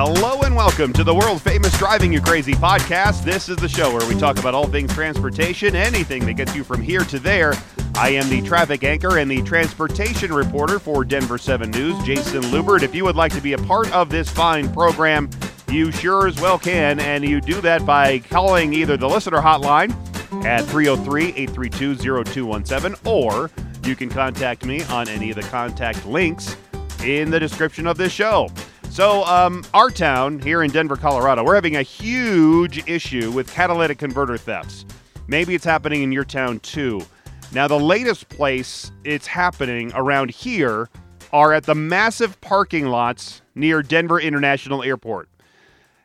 Hello and welcome to the world famous Driving You Crazy podcast. This is the show where we talk about all things transportation, anything that gets you from here to there. I am the traffic anchor and the transportation reporter for Denver 7 News, Jayson Luber. If you would like to be a part of this fine program, you sure as well can, and you do that by calling either the listener hotline at 303 832 0217 or you can contact me on any of the contact links in the description of this show. So, um, our town here in Denver, Colorado, we're having a huge issue with catalytic converter thefts. Maybe it's happening in your town too. Now, the latest place it's happening around here are at the massive parking lots near Denver International Airport.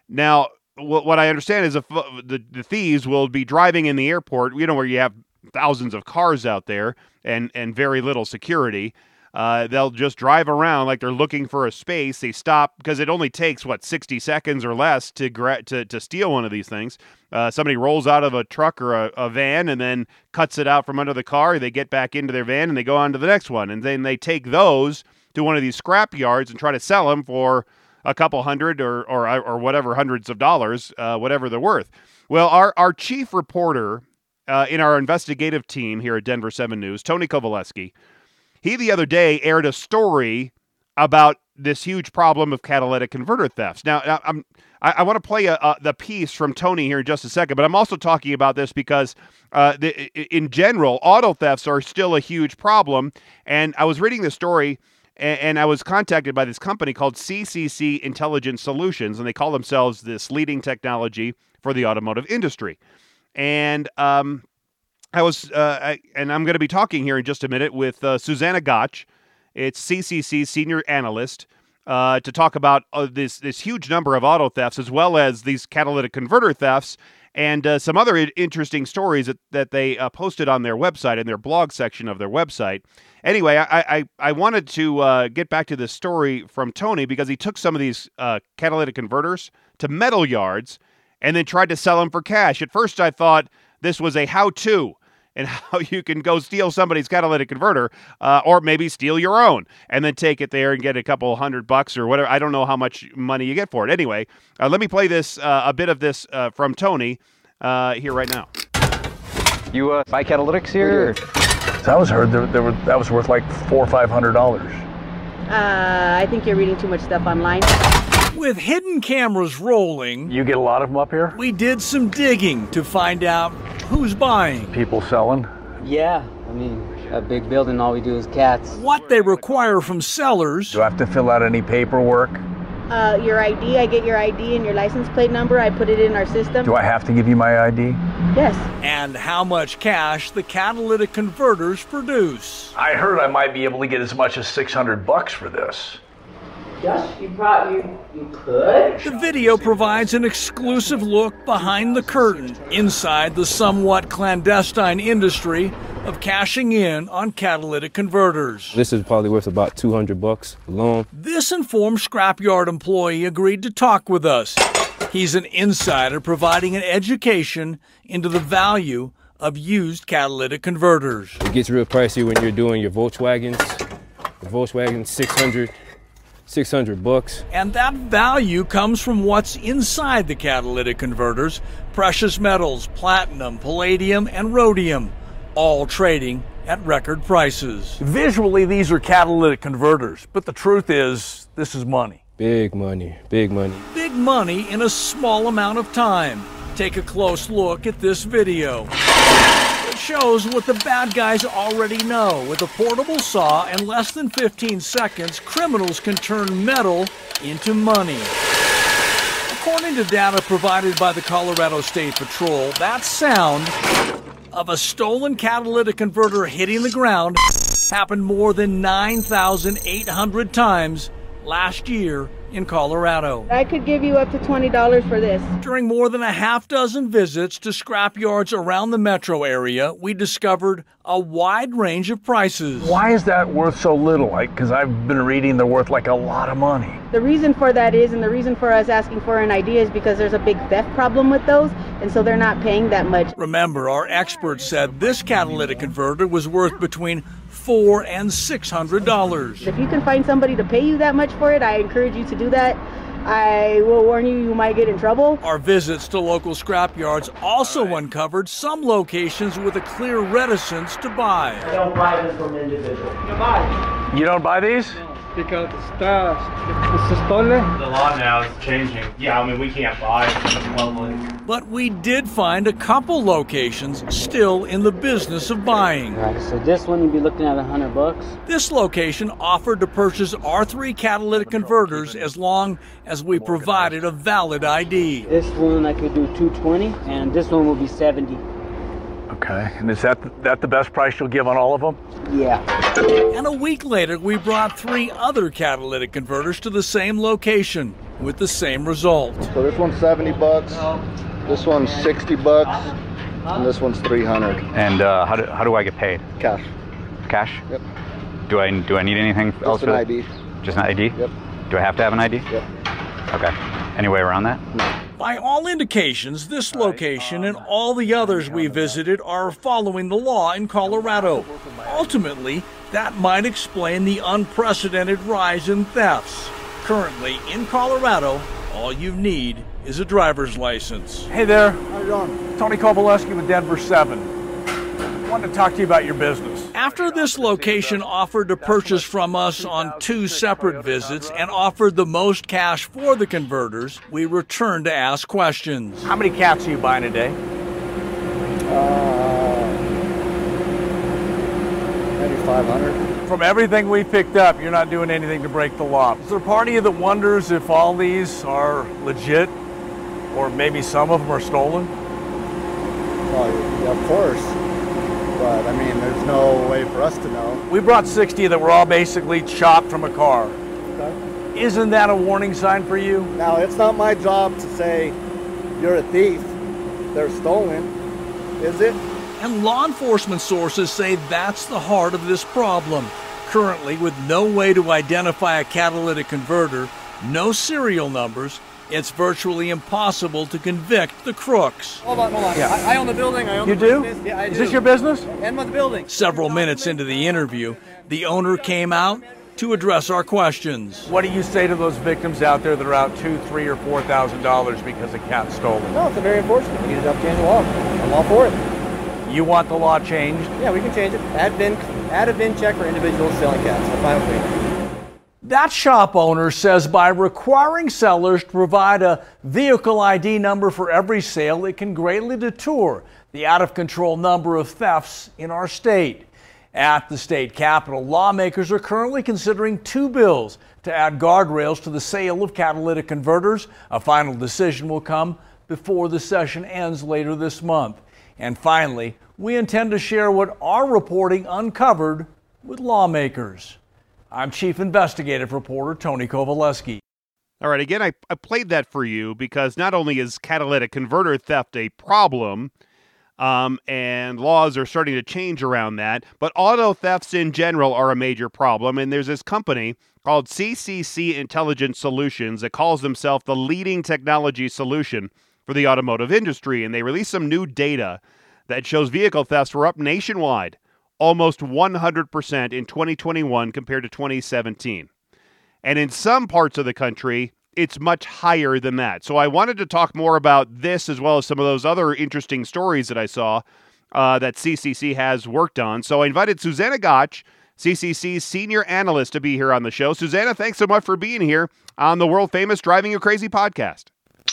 Now, what, I understand is if, the, the thieves will be driving in the airport, you know, where you have thousands of cars out there and, and very little security. Uh, they'll just drive around like they're looking for a space. They stop because it only takes what 60 seconds or less to gra- to, to steal one of these things. Uh, somebody rolls out of a truck or a, a, van and then cuts it out from under the car. They get back into their van and they go on to the next one, and then they take those to one of these scrap yards and try to sell them for a couple hundred or or or whatever hundreds of dollars, uh, whatever they're worth. Well, our our chief reporter uh, in our investigative team here at Denver Seven News, Tony Kovaleski he the other day aired a story about this huge problem of catalytic converter thefts. Now, I'm I, I want to play a, a, the piece from Tony here in just a second, but I'm also talking about this because, uh, the, in general, auto thefts are still a huge problem. And I was reading the story, and, I was contacted by this company called CCC Intelligent Solutions, and they call themselves this leading technology for the automotive industry. And um, I was, uh, I, and I'm going to be talking here in just a minute with uh, Susanna Gotsch. It's CCC senior analyst uh, to talk about uh, this this huge number of auto thefts as well as these catalytic converter thefts and uh, some other interesting stories that, that they uh, posted on their website in their blog section of their website. Anyway, I I, I wanted to get back to this story from Tony because he took some of these catalytic converters to metal yards and then tried to sell them for cash. At first, I thought this was a how-to and how you can go steal somebody's catalytic converter uh, or maybe steal your own and then take it there and get a couple hundred bucks or whatever. I don't know how much money you get for it. Anyway, uh, let me play this uh, a bit of this uh, from Tony uh, here right now. You uh, buy catalytics here? I was heard there, there were, that was worth like four or five hundred dollars. I think you're reading too much stuff online. With hidden cameras rolling, you get a lot of them up here. We did some digging to find out who's buying. People selling. Yeah, I mean, a big building, all we do is cats. What they require from sellers. Do I have to fill out any paperwork? Uh, your ID, I get your ID and your license plate number. I put it in our system. Do I have to give you my ID? Yes. And how much cash the catalytic converters produce. I heard I might be able to get as much as 600 bucks for this. Yes, you probably you, you could. The video provides an exclusive look behind the curtain inside the somewhat clandestine industry of cashing in on catalytic converters. This is probably worth about 200 bucks alone. This informed scrapyard employee agreed to talk with us. He's an insider providing an education into the value of used catalytic converters. It gets real pricey when you're doing your Volkswagens. The Volkswagen 600 600 bucks. And that value comes from what's inside the catalytic converters precious metals, platinum, palladium, and rhodium, all trading at record prices. Visually, these are catalytic converters, but the truth is, this is money. Big money, big money. Big money in a small amount of time. Take a close look at this video shows what the bad guys already know. With a portable saw in less than 15 seconds, criminals can turn metal into money. According to data provided by the Colorado State Patrol, that sound of a stolen catalytic converter hitting the ground happened more than 9,800 times last year in Colorado. I could give you up to $20 for this. During more than a half dozen visits to scrapyards around the metro area, we discovered a wide range of prices. Why is that worth so little? Like, because I've been reading they're worth like a lot of money. The reason for that is, and the reason for us asking for an idea is because there's a big theft problem with those, and so they're not paying that much. Remember, our experts said this catalytic converter was worth between four and six hundred dollars. If you can find somebody to pay you that much for it, I encourage you to do that. I will warn you, you might get in trouble. Our visits to local scrapyards also uncovered some locations with a clear reticence to buy. I don't buy this from individuals. You don't buy these? Because está, it's stolen. The law now is changing. Yeah, I mean, we can't buy locally. But we did find a couple locations still in the business of buying. Right, so this one you'd be looking at a hundred bucks. This location offered to purchase R3 catalytic converters as long as we provided a valid ID. This one I could do 220, and this one will be 70. Okay. And is that that the best price you'll give on all of them? Yeah. And a week later, we brought three other catalytic converters to the same location with the same result. So this one's 70 bucks, this one's 60 bucks, and this one's 300. And uh, how, do, how do I get paid? Cash. Cash? Yep. Do I do I need anything else Just an that? ID. Just an ID? Yep. Do I have to have an ID? Yep. Okay. Any way around that? By all indications, this location and all the others we visited are following the law in Colorado. Ultimately, that might explain the unprecedented rise in thefts. Currently, in Colorado, all you need is a driver's license. Hey there. How you doing? Tony Kovaleski with Denver 7. Wanted to talk to you about your business. After this location offered to purchase from us on two separate visits and offered the most cash for the converters, we returned to ask questions. How many cats are you buying a day? Uh, maybe 500. From everything we picked up, you're not doing anything to break the law. Is there a part of you that wonders if all these are legit or maybe some of them are stolen? Well, yeah, of course. But I mean, there's no way for us to know. We brought 60 that were all basically chopped from a car. Okay. Isn't that a warning sign for you? Now, it's not my job to say you're a thief. They're stolen, is it? And law enforcement sources say that's the heart of this problem. Currently, with no way to identify a catalytic converter, no serial numbers, it's virtually impossible to convict the crooks. Hold on, hold on. Yeah. I, I own the building. I own You the do? business. Yeah, I Is do. this your business? And the building. Several minutes into the interview, the owner came out to address our questions. What do you say to those victims out there that are out two, three, or four thousand dollars because a cat's stolen? No, it's a very unfortunate. We need to change the law. I'm all for it. You want the law changed? Yeah, we can change it. Add VIN, add a VIN check for individuals selling cats. I'm fine with me. That shop owner says by requiring sellers to provide a vehicle ID number for every sale, it can greatly deter the out of control number of thefts in our state. At the state capitol, lawmakers are currently considering two bills to add guardrails to the sale of catalytic converters. A final decision will come before the session ends later this month. And finally, we intend to share what our reporting uncovered with lawmakers. I'm Chief Investigative Reporter Tony Kovaleski. All right, again, I, I played that for you because not only is catalytic converter theft a problem, um, and laws are starting to change around that, but auto thefts in general are a major problem. And there's this company called CCC Intelligent Solutions that calls themselves the leading technology solution for the automotive industry. And they released some new data that shows vehicle thefts were up nationwide almost 100% in 2021 compared to 2017. And in some parts of the country, it's much higher than that. So I wanted to talk more about this as well as some of those other interesting stories that I saw uh, that CCC has worked on. So I invited Susanna Gotsch, CCC's senior analyst, to be here on the show. Susanna, thanks so much for being here on the world famous Driving You Crazy podcast.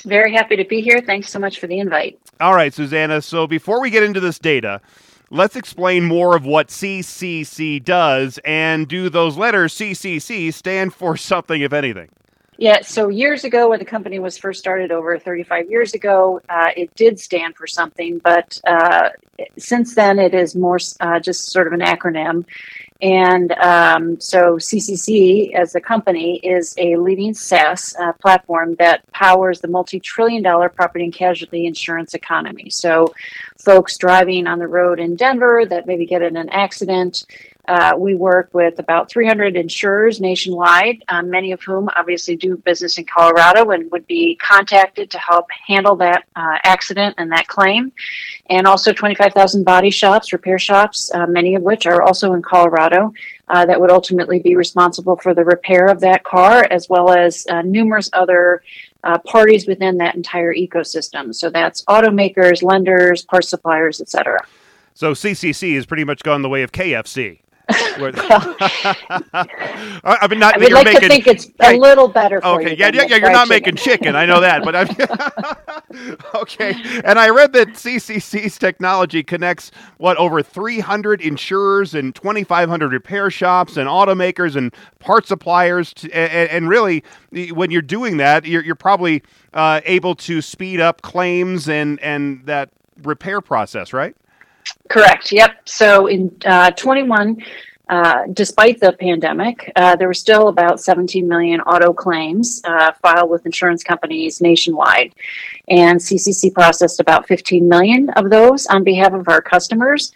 Very happy to be here. Thanks so much for the invite. All right, Susanna. So before we get into this data, let's explain more of what CCC does and do those letters CCC stand for something, if anything? Yeah, so years ago, when the company was first started over 35 years ago, uh, it did stand for something, but uh, since then it is more uh, just sort of an acronym. And um, so CCC as a company is a leading SaaS uh, platform that powers the multi trillion dollar property and casualty insurance economy. So folks driving on the road in Denver that maybe get in an accident Uh, we work with about 300 insurers nationwide, um, many of whom obviously do business in Colorado and would be contacted to help handle that uh, accident and that claim. And also 25,000 body shops, repair shops, uh, many of which are also in Colorado, uh, that would ultimately be responsible for the repair of that car, as well as uh, numerous other uh, parties within that entire ecosystem. So that's automakers, lenders, parts suppliers, etc. So CCC has pretty much gone the way of KFC. I mean, not I would like making, to think it's a little better for Okay, you. yeah, yeah, yeah. You're not chicken. making chicken. I know that, but I'm okay. And I read that CCC's technology connects what over 300 insurers and 2,500 repair shops and automakers and part suppliers. To, and, and really, when you're doing that, you're, you're probably uh, able to speed up claims and and that repair process, right? Correct. Yep. So in uh, 21, uh, despite the pandemic, uh, there were still about 17 million auto claims uh, filed with insurance companies nationwide. And CCC processed about 15 million of those on behalf of our customers.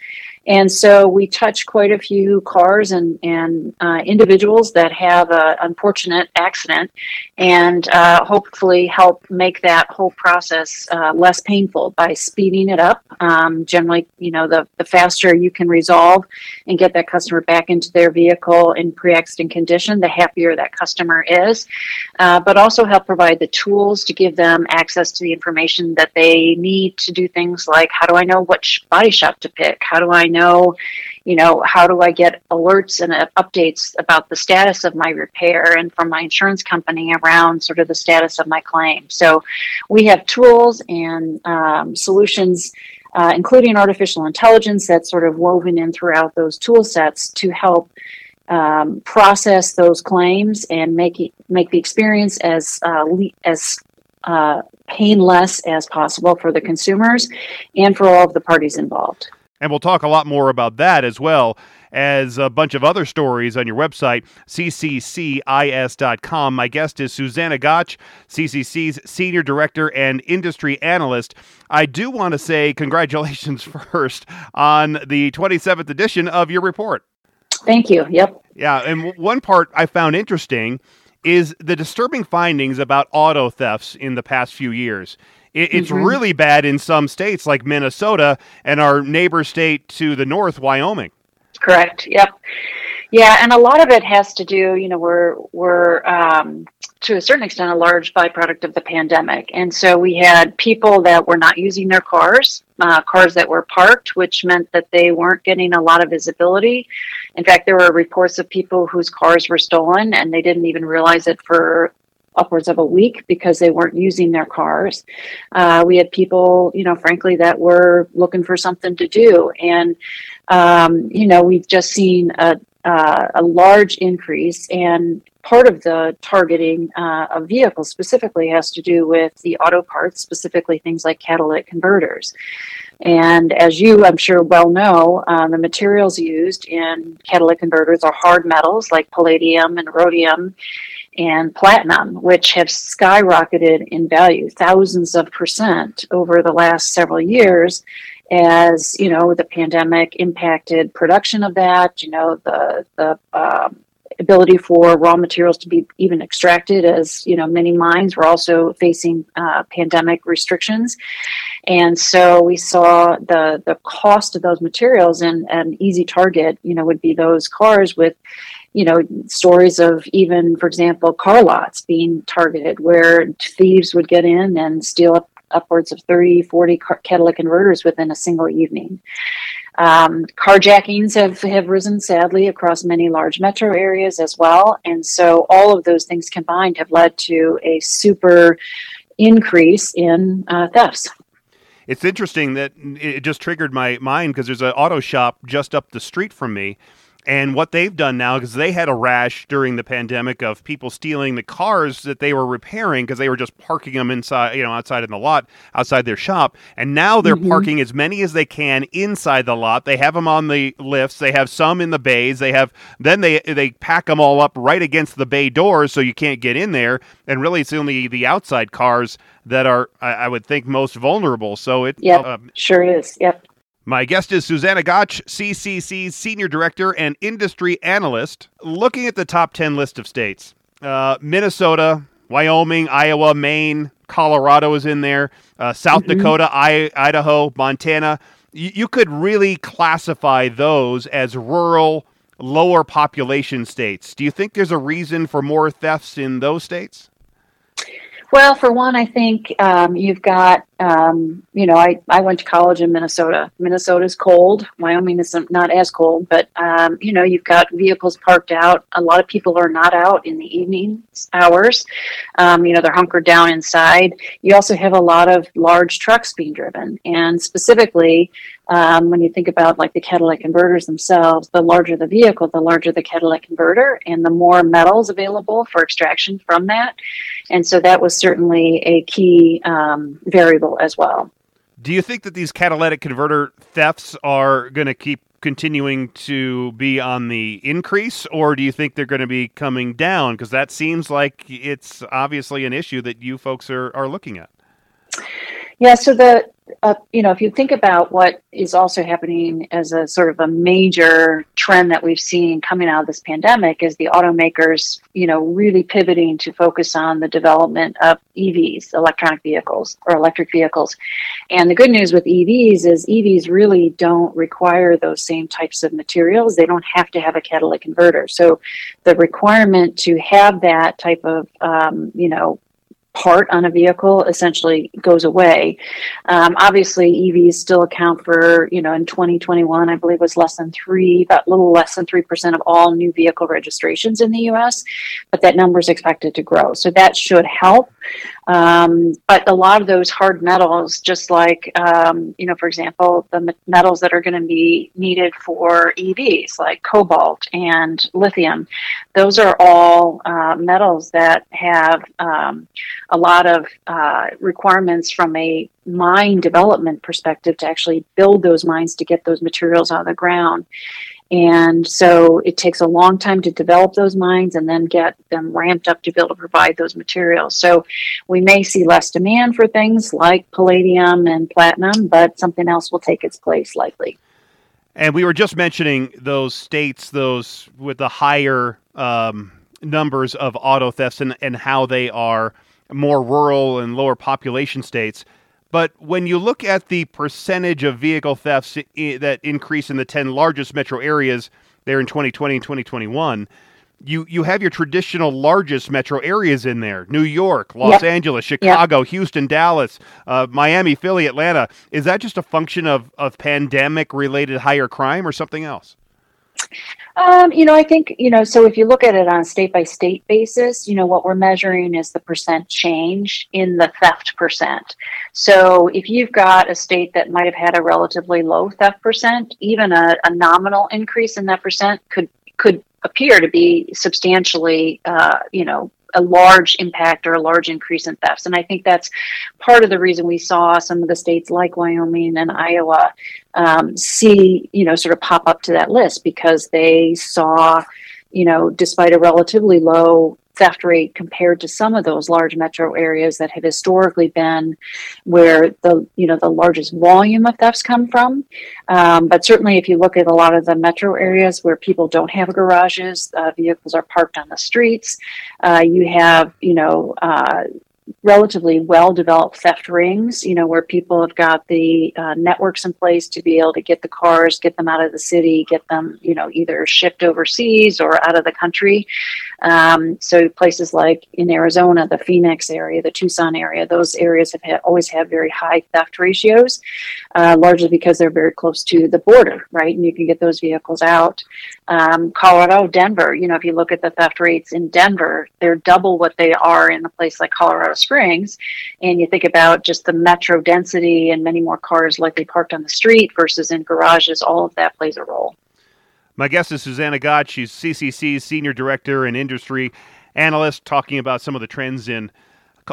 And so we touch quite a few cars and, and uh, individuals that have an unfortunate accident and uh, hopefully help make that whole process uh, less painful by speeding it up. Um, generally, you know, the, the faster you can resolve and get that customer back into their vehicle in pre accident condition, the happier that customer is. Uh, but also help provide the tools to give them access to the information that they need to do things like how do I know which body shop to pick? How do I know? you know, how do I get alerts and uh, updates about the status of my repair and from my insurance company around sort of the status of my claim? So we have tools and um, solutions, uh, including artificial intelligence, that's sort of woven in throughout those tool sets to help. Um, process those claims and make it, make the experience as uh, le- as uh, painless as possible for the consumers and for all of the parties involved. And we'll talk a lot more about that as well as a bunch of other stories on your website, cccis.com. My guest is Susanna Gotsch, CCC's Senior Director and Industry Analyst. I do want to say congratulations first on the 27th edition of your report. Thank you. Yep. Yeah, and one part I found interesting is the disturbing findings about auto thefts in the past few years. It, it's Mhm. really bad in some states like Minnesota and our neighbor state to the north, Wyoming. Correct. Yep. Yeah, and a lot of it has to do, you know, we're we're um, to a certain extent a large byproduct of the pandemic, and so we had people that were not using their cars, uh, cars that were parked, which meant that they weren't getting a lot of visibility. In fact, there were reports of people whose cars were stolen and they didn't even realize it for upwards of a week because they weren't using their cars. Uh, we had people, you know, frankly, that were looking for something to do. And, um, you know, we've just seen a, uh, a large increase. And part of the targeting uh, of vehicles specifically has to do with the auto parts, specifically things like catalytic converters. And as you, I'm sure, well know, um, the materials used in catalytic converters are hard metals like palladium and rhodium and platinum, which have skyrocketed in value, thousands of percent over the last several years. As you know, the pandemic impacted production of that. You know, the the um, ability for raw materials to be even extracted, as you know, many mines were also facing uh, pandemic restrictions. And so we saw the the cost of those materials and an easy target, you know, would be those cars with, you know, stories of even, for example, car lots being targeted where thieves would get in and steal up upwards of 30, 40 car- catalytic converters within a single evening. Um, carjackings have, have risen sadly across many large metro areas as well. And so all of those things combined have led to a super increase in uh, thefts. It's interesting that it just triggered my mind because there's an auto shop just up the street from me. And what they've done now, because they had a rash during the pandemic of people stealing the cars that they were repairing because they were just parking them inside, you know, outside in the lot, outside their shop. And now they're Mhm. parking as many as they can inside the lot. They have them on the lifts. They have some in the bays. They have then they they pack them all up right against the bay doors so you can't get in there. And really, it's only the outside cars that are, I, I would think, most vulnerable. So it, Yep, um, sure is. Yep. My guest is Susanna Gotsch, CCC's Senior Director and Industry Analyst. Looking at the top 10 list of states, uh, Minnesota, Wyoming, Iowa, Maine, Colorado is in there, uh, South mm-hmm. Dakota, I- Idaho, Montana. Y- you could really classify those as rural, lower population states. Do you think there's a reason for more thefts in those states? Well, for one, I think um, you've got, um, you know, I, I went to college in Minnesota. Minnesota's cold. Wyoming is not as cold, but, um, you know, you've got vehicles parked out. A lot of people are not out in the evening hours. Um, you know, they're hunkered down inside. You also have a lot of large trucks being driven. And specifically, um, when you think about like the catalytic converters themselves, the larger the vehicle, the larger the catalytic converter, and the more metals available for extraction from that. And so that was certainly a key um, variable as well. Do you think that these catalytic converter thefts are going to keep continuing to be on the increase, or do you think they're going to be coming down? Because that seems like it's obviously an issue that you folks are, are looking at. Yeah, so the uh, you know, if you think about what is also happening as a sort of a major trend that we've seen coming out of this pandemic is the automakers, you know, really pivoting to focus on the development of EVs, electronic vehicles or electric vehicles. And the good news with EVs is EVs really don't require those same types of materials. They don't have to have a catalytic converter. So the requirement to have that type of, um, you know, part on a vehicle essentially goes away. Um, obviously, EVs still account for, you know, in 2021, I believe was less than three, about a little less than 3% of all new vehicle registrations in the US, but that number is expected to grow. So that should help. Um, but a lot of those hard metals, just like, um, you know, for example, the metals that are going to be needed for EVs, like cobalt and lithium, those are all uh, metals that have um, a lot of uh, requirements from a mine development perspective to actually build those mines to get those materials out of the ground. And so it takes a long time to develop those mines and then get them ramped up to be able to provide those materials. So we may see less demand for things like palladium and platinum, but something else will take its place likely. And we were just mentioning those states, those with the higher um, numbers of auto thefts and, and how they are more rural and lower population states. But when you look at the percentage of vehicle thefts that increase in the 10 largest metro areas there in 2020 and 2021, you, you have your traditional largest metro areas in there New York, Los yep. Angeles, Chicago, yep. Houston, Dallas, uh, Miami, Philly, Atlanta. Is that just a function of, of pandemic related higher crime or something else? Um, you know, I think, you know, so if you look at it on a state by state basis, you know, what we're measuring is the percent change in the theft percent. So if you've got a state that might have had a relatively low theft percent, even a, a nominal increase in that percent could could appear to be substantially, uh, you know, a large impact or a large increase in thefts. And I think that's part of the reason we saw some of the states like Wyoming and Iowa um, see, you know, sort of pop up to that list because they saw, you know, despite a relatively low theft rate compared to some of those large metro areas that have historically been where the you know the largest volume of thefts come from. Um, but certainly, if you look at a lot of the metro areas where people don't have garages, uh, vehicles are parked on the streets. Uh, you have you know uh, relatively well developed theft rings, you know, where people have got the uh, networks in place to be able to get the cars, get them out of the city, get them, you know, either shipped overseas or out of the country. Um, so places like in Arizona, the Phoenix area, the Tucson area, those areas have had, always had very high theft ratios, uh, largely because they're very close to the border, right? And you can get those vehicles out. Um, Colorado, Denver, you know, if you look at the theft rates in Denver, they're double what they are in a place like Colorado Springs, and you think about just the metro density and many more cars likely parked on the street versus in garages, all of that plays a role. My guest is Susanna Gotsch. She's CCC's Senior Director and Industry Analyst, talking about some of the trends in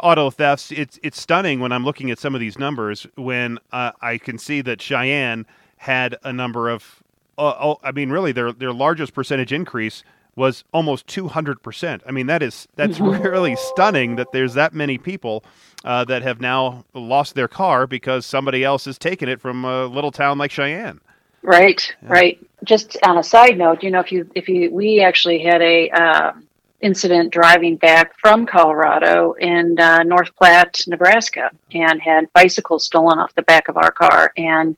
auto thefts. It's it's stunning when I'm looking at some of these numbers when uh, I can see that Cheyenne had a number of, uh, oh, I mean, really their their largest percentage increase was almost 200%. I mean, that is that's really stunning that there's that many people uh, that have now lost their car because somebody else has taken it from a little town like Cheyenne. Right, right. Just on a side note, you know, if you if you we actually had a um incident driving back from Colorado in uh, North Platte, Nebraska, and had bicycles stolen off the back of our car. And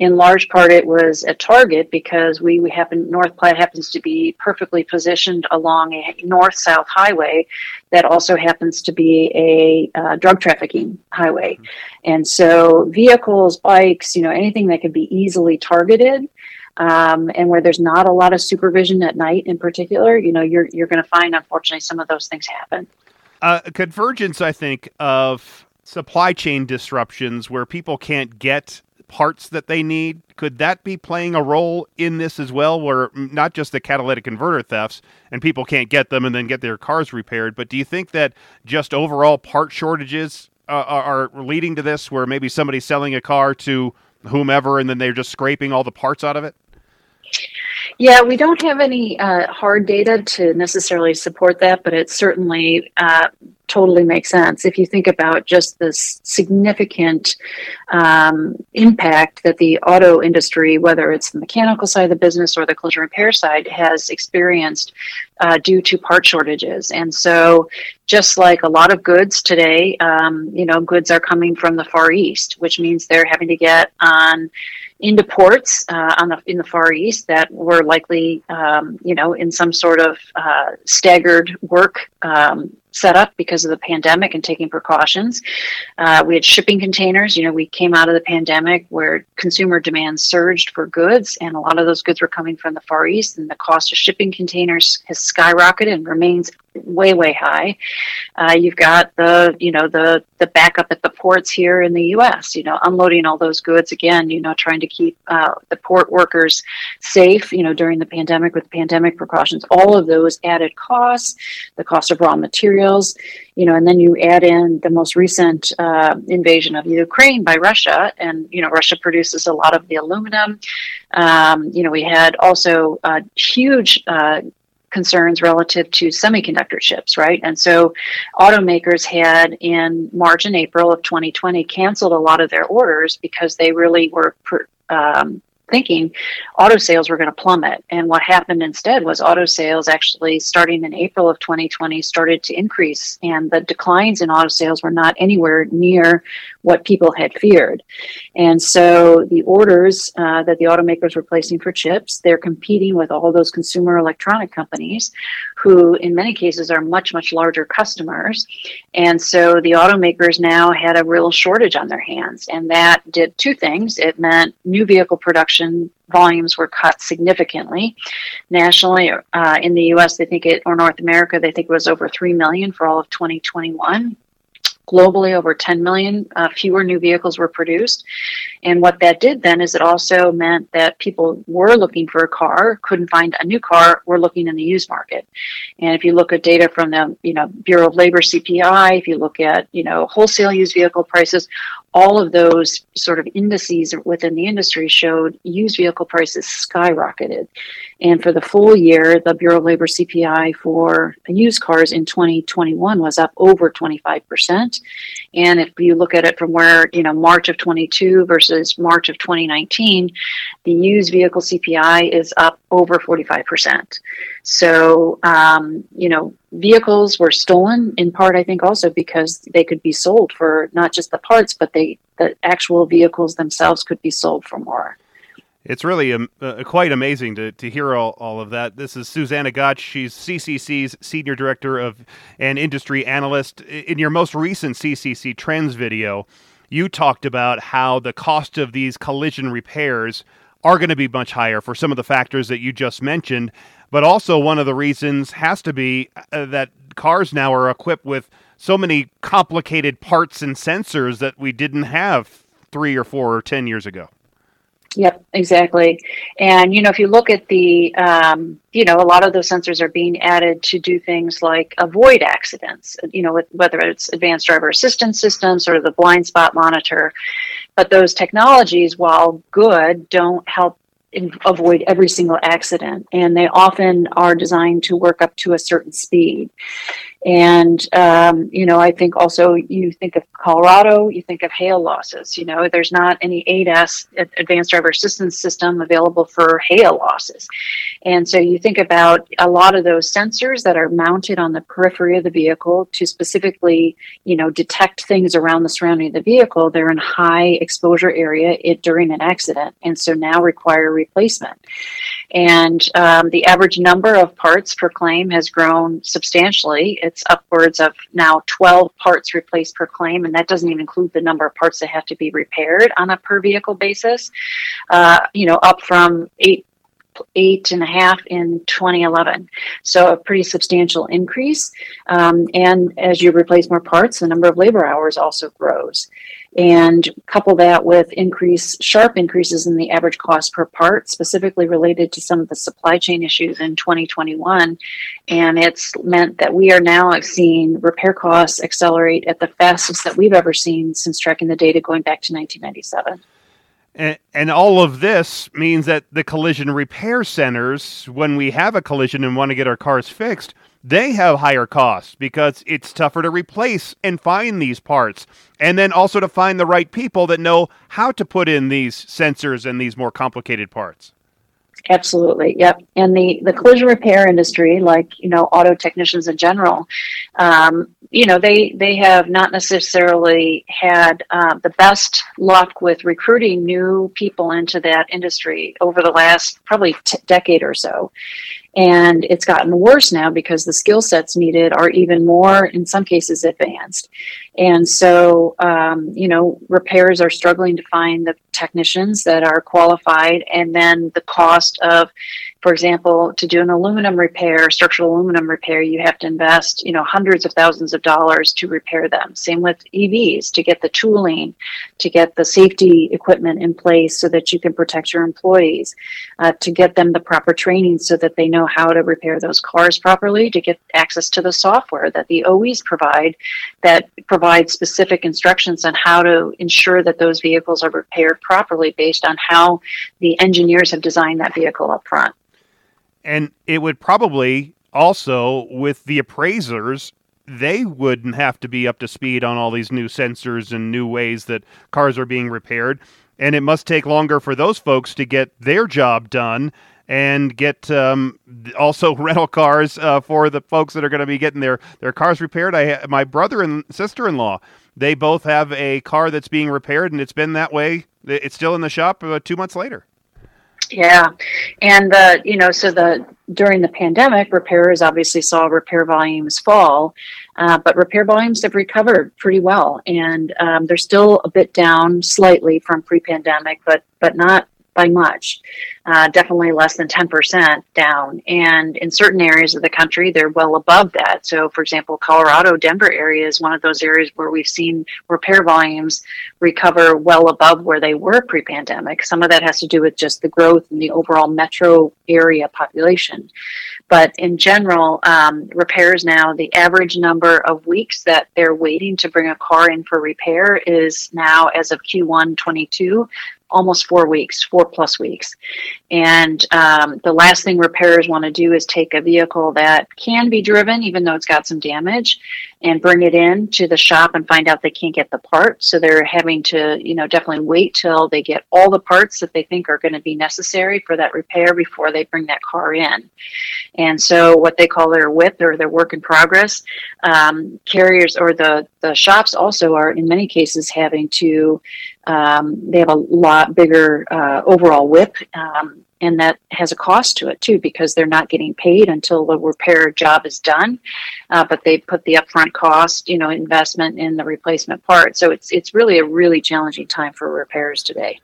in large part, it was a Target because we, we happen North Platte happens to be perfectly positioned along a north-south highway that also happens to be a uh, drug trafficking highway. And so vehicles, bikes, you know, anything that can be easily targeted um, and where there's not a lot of supervision at night in particular, you know, you're, you're going to find, unfortunately, some of those things happen. Uh, convergence, I think, of supply chain disruptions where people can't get parts that they need. Could that be playing a role in this as well, where not just the catalytic converter thefts and people can't get them and then get their cars repaired, but do you think that just overall part shortages uh, are leading to this, where maybe somebody's selling a car to whomever and then they're just scraping all the parts out of it? Yeah, we don't have any uh, hard data to necessarily support that, but it certainly uh, totally makes sense. If you think about just the significant um, impact that the auto industry, whether it's the mechanical side of the business or the collision repair side, has experienced uh, due to part shortages. And so, just like a lot of goods today, um, you know, goods are coming from the Far East, which means they're having to get on into ports uh, on the in the Far East that were likely, um, you know, in some sort of uh, staggered work um, setup because of the pandemic and taking precautions. Uh, we had shipping containers. You know, we came out of the pandemic where consumer demand surged for goods, and a lot of those goods were coming from the Far East, and the cost of shipping containers has skyrocketed and remains way way high. Uh, you've got the you know the the backup at the ports here in the U.S. You know, unloading all those goods again. You know, trying to keep uh, the port workers safe. You know, during the pandemic with pandemic precautions. All of those added costs, the cost of raw materials. You know, and then you add in the most recent uh, invasion of Ukraine by Russia, and you know, Russia produces a lot of the aluminum. Um, you know, we had also uh, huge uh, concerns relative to semiconductor chips, right? And so automakers had in March and April of 2020 canceled a lot of their orders because they really were per, um, thinking auto sales were going to plummet. And what happened instead was auto sales actually starting in April of 2020 started to increase, and the declines in auto sales were not anywhere near what people had feared. And so the orders uh, that the automakers were placing for chips, they're competing with all those consumer electronic companies who, in many cases, are much, much larger customers. And so the automakers now had a real shortage on their hands. And that did two things it meant new vehicle production volumes were cut significantly. Nationally, uh, in the US, they think it, or North America, they think it was over 3 million for all of 2021 globally over 10 million uh, fewer new vehicles were produced. And what that did then is it also meant that people were looking for a car couldn't find a new car were looking in the used market. And if you look at data from the you know bureau of labor cpi if you look at you know wholesale used vehicle prices all of those sort of indices within the industry showed used vehicle prices skyrocketed. And for the full year, the Bureau of Labor CPI for used cars in 2021 was up over 25%. And if you look at it from where, you know, March of 22 versus March of 2019, the used vehicle CPI is up over 45%. So, um, you know, vehicles were stolen in part, I think, also because they could be sold for not just the parts, but they the actual vehicles themselves could be sold for more. It's really um, uh, quite amazing to, to hear all, all of that. This is Susanna Gotsch. She's CCC's Senior Director of and Industry Analyst. In your most recent CCC Trends video, you talked about how the cost of these collision repairs are going to be much higher for some of the factors that you just mentioned. But also, one of the reasons has to be uh, that cars now are equipped with so many complicated parts and sensors that we didn't have three or four or ten years ago. Yep, exactly. And you know, if you look at the, um, you know, a lot of those sensors are being added to do things like avoid accidents. You know, with, whether it's advanced driver assistance systems or the blind spot monitor. But those technologies, while good, don't help avoid every single accident, and they often are designed to work up to a certain speed. And, um, you know, I think also you think of Colorado, you think of hail losses. You know, there's not any ADAS, Advanced Driver Assistance System, available for hail losses. And so you think about a lot of those sensors that are mounted on the periphery of the vehicle to specifically, you know, detect things around the surrounding of the vehicle. They're in high exposure area it, during an accident, and so now require replacement. And um, the average number of parts per claim has grown substantially. It's upwards of now 12 parts replaced per claim, and that doesn't even include the number of parts that have to be repaired on a per vehicle basis. Uh, you know, up from eight eight and a half in 2011. So a pretty substantial increase. Um, and as you replace more parts, the number of labor hours also grows and couple that with increase sharp increases in the average cost per part specifically related to some of the supply chain issues in 2021 and it's meant that we are now seeing repair costs accelerate at the fastest that we've ever seen since tracking the data going back to 1997 and, and all of this means that the collision repair centers when we have a collision and want to get our cars fixed they have higher costs because it's tougher to replace and find these parts. And then also to find the right people that know how to put in these sensors and these more complicated parts. Absolutely. Yep. And the, the collision repair industry, like, you know, auto technicians in general, um, you know, they, they have not necessarily had uh, the best luck with recruiting new people into that industry over the last probably t- decade or so. And it's gotten worse now because the skill sets needed are even more, in some cases, advanced. And so, um, you know, repairs are struggling to find the technicians that are qualified. And then the cost of, for example, to do an aluminum repair, structural aluminum repair, you have to invest, you know, hundreds of thousands of dollars to repair them. Same with EVs to get the tooling, to get the safety equipment in place so that you can protect your employees, uh, to get them the proper training so that they know how to repair those cars properly, to get access to the software that the OEs provide that provide provide specific instructions on how to ensure that those vehicles are repaired properly based on how the engineers have designed that vehicle up front. And it would probably also, with the appraisers, they wouldn't have to be up to speed on all these new sensors and new ways that cars are being repaired. And it must take longer for those folks to get their job done and get um, also rental cars uh, for the folks that are going to be getting their, their cars repaired. I my brother and sister in law, they both have a car that's being repaired, and it's been that way. It's still in the shop uh, two months later. Yeah, and the you know so the during the pandemic, repairers obviously saw repair volumes fall, uh, but repair volumes have recovered pretty well, and um, they're still a bit down slightly from pre-pandemic, but but not by much, uh, definitely less than 10% down. And in certain areas of the country, they're well above that. So, for example, Colorado, Denver area is one of those areas where we've seen repair volumes recover well above where they were pre pandemic. Some of that has to do with just the growth in the overall metro area population. But in general, um, repairs now, the average number of weeks that they're waiting to bring a car in for repair is now, as of Q1 22, almost four weeks, four plus weeks. And um, the last thing repairers want to do is take a vehicle that can be driven, even though it's got some damage, and bring it in to the shop and find out they can't get the part. So they're having to, you know, definitely wait till they get all the parts that they think are going to be necessary for that repair before they bring that car in. And so what they call their WIP or their work in progress, um, carriers or the, the shops also are in many cases having to, um, they have a lot bigger uh, overall WIP, Um, and that has a cost to it too because they're not getting paid until the repair job is done. Uh, but they put the upfront cost you know investment in the replacement part. So it's it's really a really challenging time for repairs today.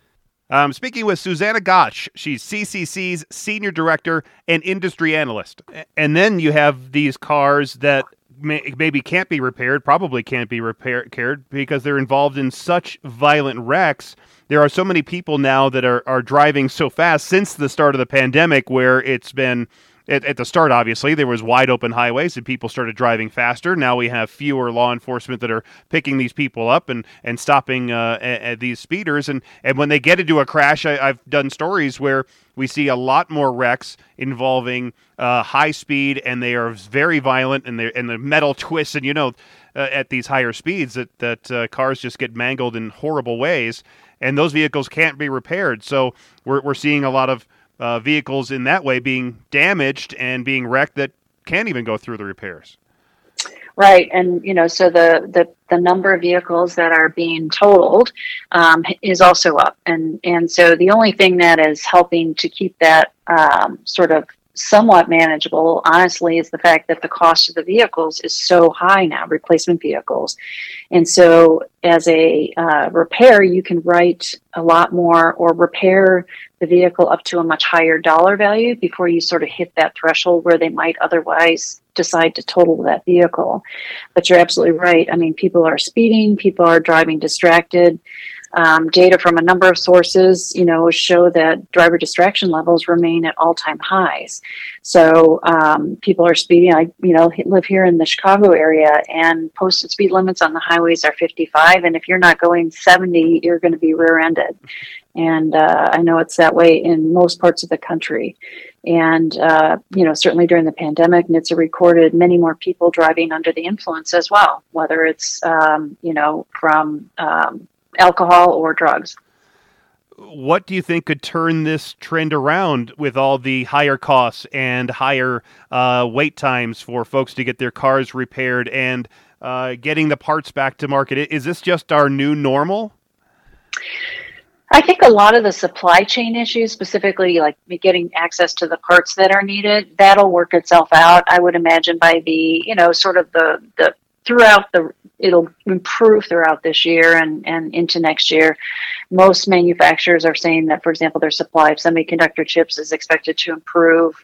Um, speaking with Susanna Gotsch, she's CCC's senior director and industry analyst. And then you have these cars that may, maybe can't be repaired, probably can't be repaired because they're involved in such violent wrecks. There are so many people now that are, are driving so fast since the start of the pandemic where it's been at, at, the start, obviously, there was wide open highways and people started driving faster. Now we have fewer law enforcement that are picking these people up and, and stopping uh, at, at these speeders. And, and when they get into a crash, I, have done stories where we see a lot more wrecks involving uh, high speed and they are very violent and, and the metal twists. And, you know, uh, at these higher speeds that, that uh, cars just get mangled in horrible ways. And those vehicles can't be repaired. So we're, we're seeing a lot of uh, vehicles in that way being damaged and being wrecked that can't even go through the repairs. Right, and you know, so the the, the number of vehicles that are being totaled um, is also up, and and so the only thing that is helping to keep that um, sort of somewhat manageable, honestly, is the fact that the cost of the vehicles is so high now, replacement vehicles. And so, as a uh, repair, you can write a lot more or repair the vehicle up to a much higher dollar value before you sort of hit that threshold where they might otherwise decide to total that vehicle. But you're absolutely right. I mean, people are speeding, people are driving distracted. Um, data from a number of sources, you know, show that driver distraction levels remain at all-time highs. So um, people are speeding. I, you know, live here in the Chicago area, and posted speed limits on the highways are 55. And if you're not going 70, you're going to be rear-ended. And uh, I know it's that way in most parts of the country. And, uh, you know, certainly during the pandemic, NHTSA recorded many more people driving under the influence as well, whether it's, um, you know, from um, alcohol or drugs. What do you think could turn this trend around with all the higher costs and higher uh, wait times for folks to get their cars repaired and uh, getting the parts back to market? Is this just our new normal? I think a lot of the supply chain issues, specifically like getting access to the parts that are needed, that'll work itself out. I would imagine by the, you know, sort of the the throughout the it'll improve throughout this year and, and into next year. Most manufacturers are saying that, for example, their supply of semiconductor chips is expected to improve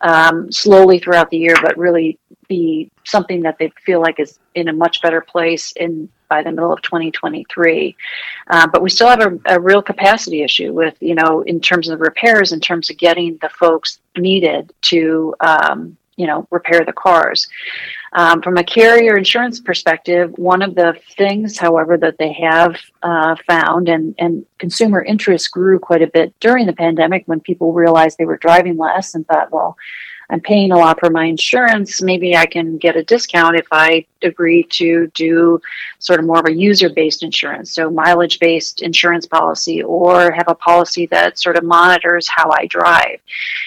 um, slowly throughout the year, but really be something that they feel like is in a much better place in by the middle of 2023. Uh, but we still have a, a, real capacity issue with, you know, in terms of repairs, in terms of getting the folks needed to, um, you know, repair the cars. Um, from a carrier insurance perspective, one of the things, however, that they have uh, found and, and consumer interest grew quite a bit during the pandemic when people realized they were driving less and thought, well, I'm paying a lot for my insurance. Maybe I can get a discount if I agree to do sort of more of a user based insurance, so mileage based insurance policy, or have a policy that sort of monitors how I drive.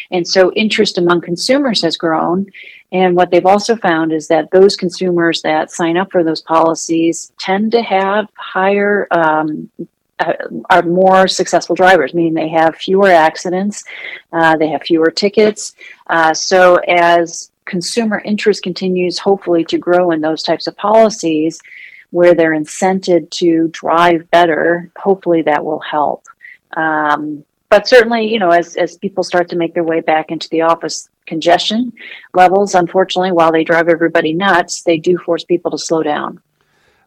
And so interest among consumers has grown. And what they've also found is that those consumers that sign up for those policies tend to have higher um, are more successful drivers, meaning they have fewer accidents, uh, they have fewer tickets. Uh, so as consumer interest continues, hopefully, to grow in those types of policies, where they're incented to drive better, hopefully that will help. Um, but certainly, you know, as as people start to make their way back into the office, congestion levels, unfortunately, while they drive everybody nuts, they do force people to slow down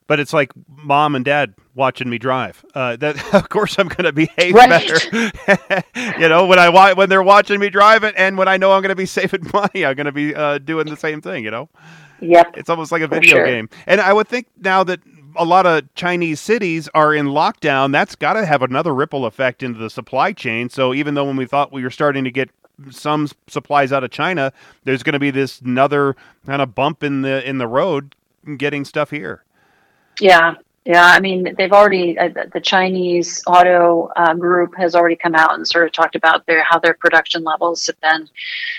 but it's like mom and dad watching me drive. Uh, that of course I'm going to behave right. better. you know, when I when they're watching me drive it, and when I know I'm going to be saving money, I'm going to be uh, doing the same thing. You know. Yep. It's almost like a video sure. game, and I would think now that a lot of Chinese cities are in lockdown, that's got to have another ripple effect into the supply chain. So even though when we thought we were starting to get some supplies out of China, there's going to be this another kind of bump in the in the road getting stuff here. Yeah, yeah. I mean, they've already uh, the Chinese auto uh, group has already come out and sort of talked about their how their production levels have been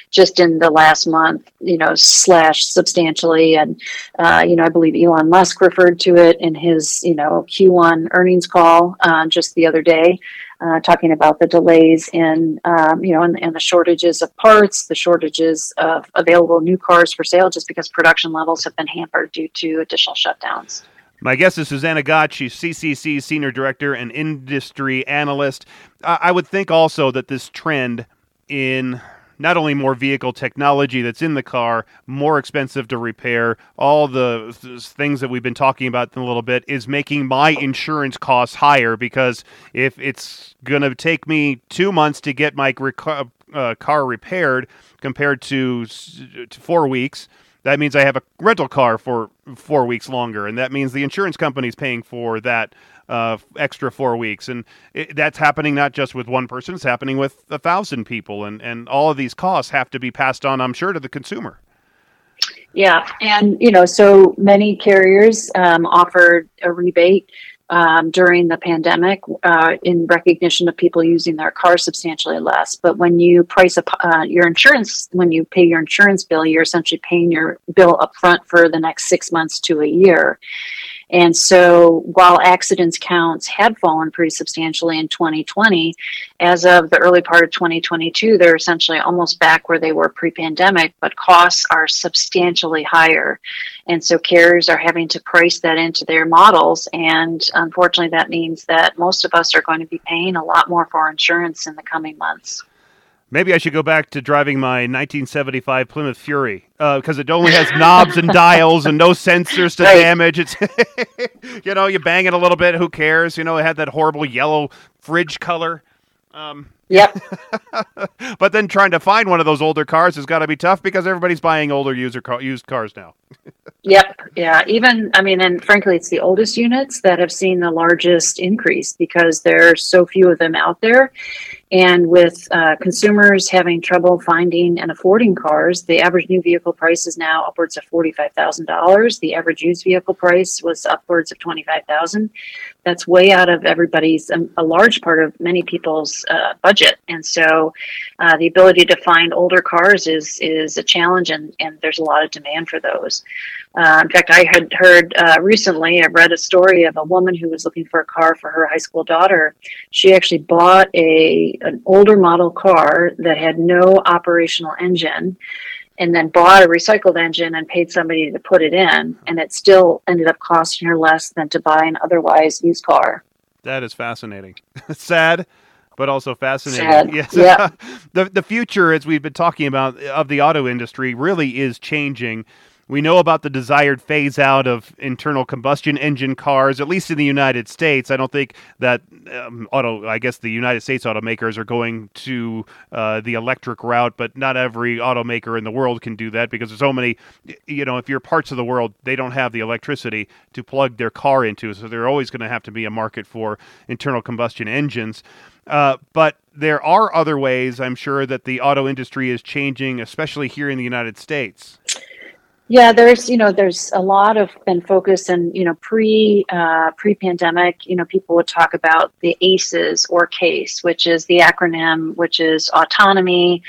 just in the last month, you know, slashed substantially. And uh, you know, I believe Elon Musk referred to it in his you know Q1 earnings call uh, just the other day. Uh, talking about the delays in, um, you know, and, and, the shortages of parts, the shortages of available new cars for sale, just because production levels have been hampered due to additional shutdowns. My guest is Susanna Gotsch. She's CCC Senior Director and Industry Analyst. I would think also that this trend in not only more vehicle technology that's in the car, more expensive to repair, all the th- things that we've been talking about in a little bit is making my insurance costs higher because if it's going to take me two months to get my rec- uh, car repaired compared to, to four weeks. That means I have a rental car for four weeks longer, and that means the insurance company's paying for that uh, extra four weeks. And it, that's happening not just with one person; it's happening with a thousand people, and and all of these costs have to be passed on, I'm sure, to the consumer. Yeah, and you know, so many carriers um, offered a rebate um, during the pandemic uh, in recognition of people using their cars substantially less. But when you price up uh, your insurance, when you pay your insurance bill, you're essentially paying your bill upfront for the next six months to a year. And so while accidents counts had fallen pretty substantially in 2020, as of the early part of 2022, they're essentially almost back where they were pre pandemic, but costs are substantially higher. And so carriers are having to price that into their models. And unfortunately, that means that most of us are going to be paying a lot more for insurance in the coming months. Maybe I should go back to driving my 1975 Plymouth Fury because it only has knobs and dials and no sensors to Right. damage. It's you know you bang it a little bit, who cares? You know it had that horrible yellow fridge color. Um, Yep. but then trying to find one of those older cars has got to be tough because everybody's buying older user car- used cars now. Yep. Yeah. Even, I mean, and frankly, it's the oldest units that have seen the largest increase because there's so few of them out there. And with uh, consumers having trouble finding and affording cars, the average new vehicle price is now upwards of forty-five thousand dollars. The average used vehicle price was upwards of twenty-five thousand. That's way out of everybody's, um, a large part of many people's uh, budget. And so, uh, the ability to find older cars is is a challenge, and and there's a lot of demand for those. Uh, in fact, I had heard uh, recently, I read a story of a woman who was looking for a car for her high school daughter. She actually bought a an older model car that had no operational engine and then bought a recycled engine and paid somebody to put it in and it still ended up costing her less than to buy an otherwise used car. That is fascinating. Sad, but also fascinating. Sad. Yes. Yeah. the the future, as we've been talking about, of the auto industry really is changing. We know about the desired phase out of internal combustion engine cars, at least in the United States. I don't think that um, auto, I guess the United States automakers are going to uh, the electric route, but not every automaker in the world can do that because there's so many, you know, if you're parts of the world, they don't have the electricity to plug their car into. So they're always going to have to be a market for internal combustion engines. Uh, but there are other ways, I'm sure, that the auto industry is changing, especially here in the United States. Yeah, there's you know there's a lot of been focus and you know pre uh, pre pandemic you know people would talk about the ACEs or CASE, which is the acronym, which is autonomy,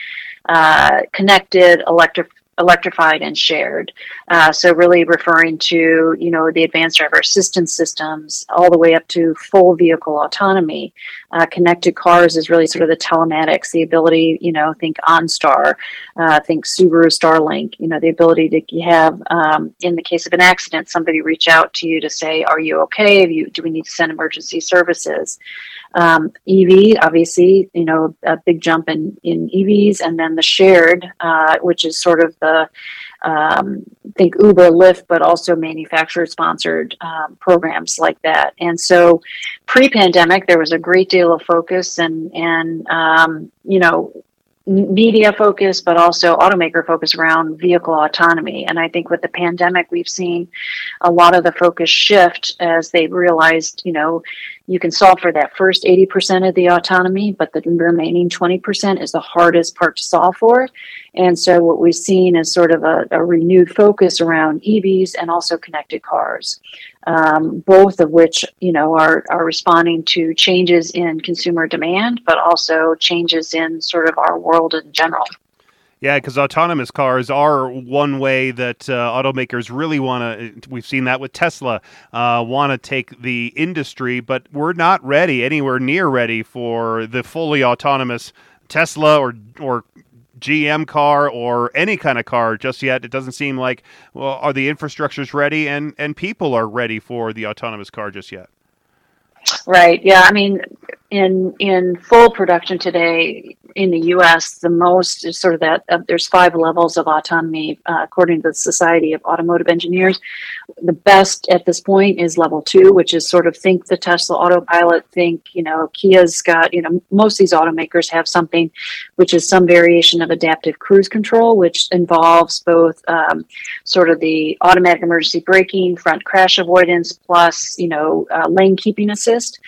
uh, connected, electric electrified and shared. Uh, so really referring to you know the advanced driver assistance systems all the way up to full vehicle autonomy. Uh, connected cars is really sort of the telematics, the ability you know think OnStar, uh, think Subaru Starlink. You know the ability to have um, in the case of an accident somebody reach out to you to say are you okay? Have you, do we need to send emergency services? Um, EV, obviously, you know, a big jump in, in EVs, and then the shared, uh, which is sort of the, um, think Uber, Lyft, but also manufacturer sponsored um, programs like that. And so pre pandemic, there was a great deal of focus and, and um, you know, media focus, but also automaker focus around vehicle autonomy. And I think with the pandemic, we've seen a lot of the focus shift as they realized, you know, you can solve for that first 80% of the autonomy, but the remaining 20% is the hardest part to solve for. And so what we've seen is sort of a, a renewed focus around EVs and also connected cars. Um, both of which, you know, are, are responding to changes in consumer demand, but also changes in sort of our world in general. Yeah, because autonomous cars are one way that uh, automakers really want to. We've seen that with Tesla, uh, want to take the industry, but we're not ready, anywhere near ready for the fully autonomous Tesla or or GM car or any kind of car just yet. It doesn't seem like well, are the infrastructures ready and and people are ready for the autonomous car just yet. Right. Yeah. I mean, in in full production today in the U.S., the most is sort of that. Uh, there's five levels of autonomy uh, according to the Society of Automotive Engineers. the best at this point is level two, which is sort of think the Tesla autopilot, think, you know, Kia's got, you know, most of these automakers have something which is some variation of adaptive cruise control, which involves both um, sort of the automatic emergency braking, front crash avoidance, plus, you know, uh, lane keeping assist.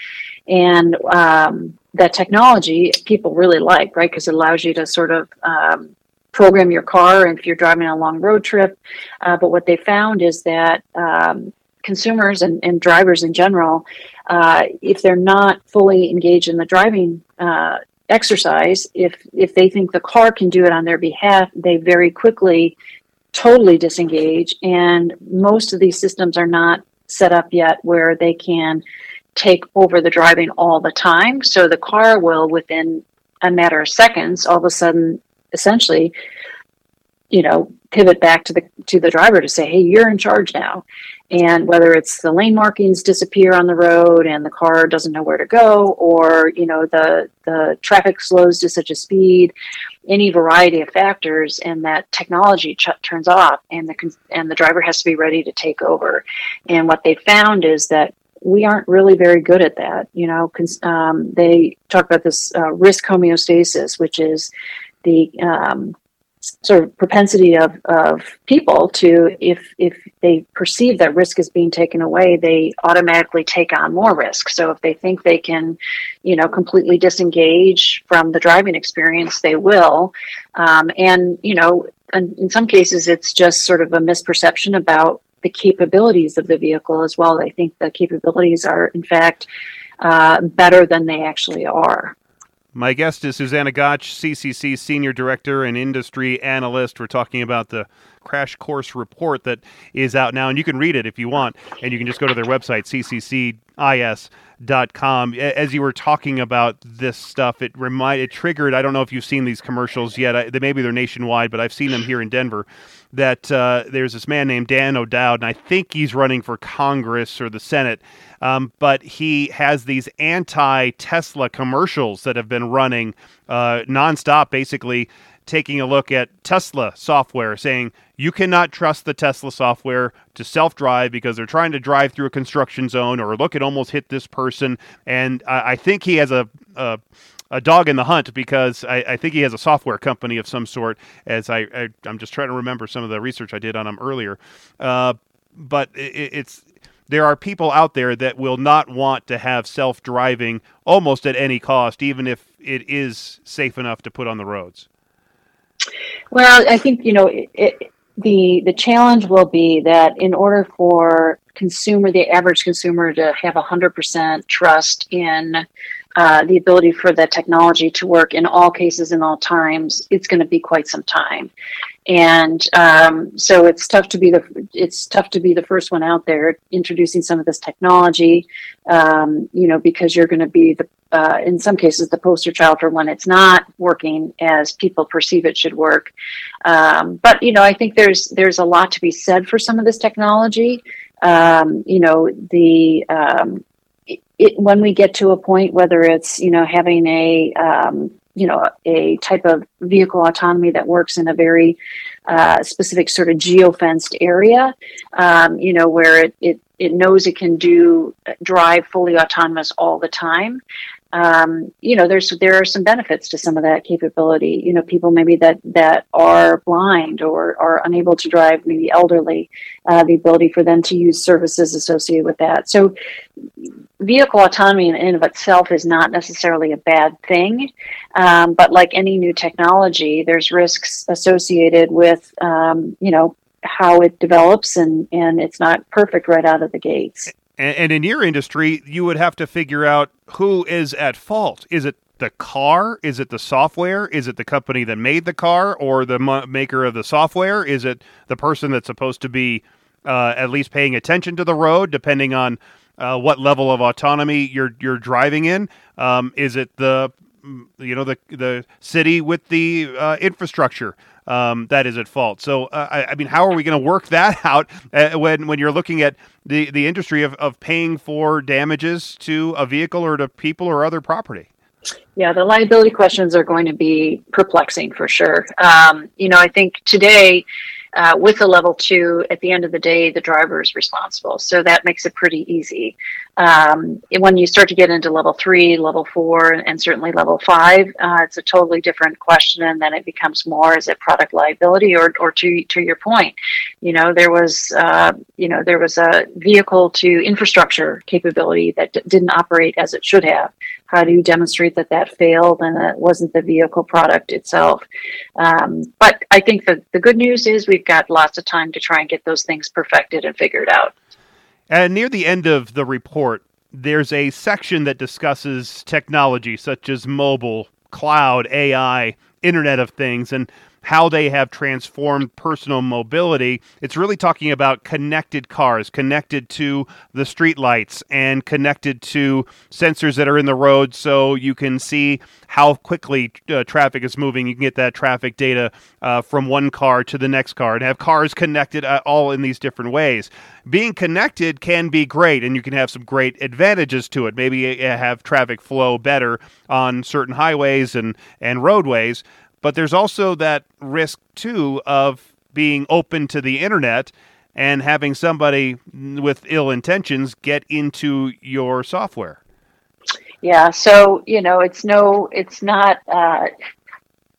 And um, that technology people really like, right? Because it allows you to sort of um, program your car if you're driving a long road trip. Uh, but what they found is that um, consumers and, and, drivers in general, uh, if they're not fully engaged in the driving uh, exercise, if if they think the car can do it on their behalf, they very quickly totally disengage. And most of these systems are not set up yet where they can take over the driving all the time. So the car will, within a matter of seconds, all of a sudden essentially you know pivot back to the to the driver to say hey you're in charge now and whether it's the lane markings disappear on the road and the car doesn't know where to go or you know the the traffic slows to such a speed any variety of factors and that technology ch- turns off and the and the driver has to be ready to take over and what they found is that we aren't really very good at that you know um, they talk about this uh, risk homeostasis which is the um, sort of propensity of, of people to if if they perceive that risk is being taken away they automatically take on more risk. So if they think they can you know completely disengage from the driving experience they will. Um, and you know in, in some cases it's just sort of a misperception about the capabilities of the vehicle as well they think the capabilities are in fact uh, better than they actually are my guest is Susanna Gotsch, CCC Senior Director and Industry Analyst. We're talking about the crash course report that is out now, and you can read it if you want, and you can just go to their website, cccis.com. As you were talking about this stuff, it remind it triggered. I don't know if you've seen these commercials yet. I, maybe they're nationwide, but I've seen them here in Denver. That uh, there's this man named Dan O'Dowd, and I think he's running for Congress or the Senate um, but he has these anti Tesla commercials that have been running uh, nonstop, basically taking a look at Tesla software, saying you cannot trust the Tesla software to self drive because they're trying to drive through a construction zone or look, it almost hit this person. And I, I think he has a, a a dog in the hunt because I, I, think he has a software company of some sort. As I, I am just trying to remember some of the research I did on him earlier, uh, but it, it's there are people out there that will not want to have self driving almost at any cost, even if it is safe enough to put on the roads. Well, I think you know it, it, the the challenge will be that in order for consumer, the average consumer, to have hundred percent trust in uh, the ability for the technology to work in all cases in all times, it's going to be quite some time. And um, so it's tough to be the it's tough to be the first one out there introducing some of this technology um, you know because you're going to be the uh, in some cases the poster child for when it's not working as people perceive it should work. Um, but you know i think there's there's a lot to be said for some of this technology. Um, you know the um, it, when we get to a point whether it's you know having a um, you know a type of vehicle autonomy that works in a very uh, specific sort of geofenced area um, you know where it, it it knows it can do drive fully autonomous all the time um, you know, there's there are some benefits to some of that capability. You know, people maybe that that are blind or are unable to drive, maybe elderly, uh, the ability for them to use services associated with that. So, vehicle autonomy in and of itself is not necessarily a bad thing, um, but like any new technology, there's risks associated with, um, you know, how it develops and and it's not perfect right out of the gates. And, and in your industry, you would have to figure out who is at fault. Is it the car? Is it the software? Is it the company that made the car or the maker of the software? Is it the person that's supposed to be uh, at least paying attention to the road, depending on uh, what level of autonomy you're you're driving in? Um, is it the you know the the city with the uh, infrastructure? Um, that is at fault. So, uh, I, I, mean, how are we going to work that out uh, when when you're looking at the the industry of, of paying for damages to a vehicle or to people or other property? Yeah, the liability questions are going to be perplexing for sure. Um, you know, I think today Uh, with a level two, at the end of the day, the driver is responsible. So that makes it pretty easy. Um, when you start to get into level three, level four, and certainly level five, uh, it's a totally different question, and then it becomes more is it product liability or, or to to your point, you know there was uh, you know there was a vehicle to infrastructure capability that d- didn't operate as it should have. How do you demonstrate that that failed and that wasn't the vehicle product itself? Um, but I think the the good news is we've got lots of time to try and get those things perfected and figured out. And near the end of the report, there's a section that discusses technology such as mobile, cloud, AI, Internet of Things, and how they have transformed personal mobility. It's really talking about connected cars, connected to the streetlights, and connected to sensors that are in the road so you can see how quickly uh, traffic is moving. You can get that traffic data uh, from one car to the next car and have cars connected uh, all in these different ways. Being connected can be great, and you can have some great advantages to it. Maybe uh, have traffic flow better on certain highways and, and roadways. But there's also that risk too of being open to the internet and having somebody with ill intentions get into your software. Yeah, so you know, it's no, it's not. Uh,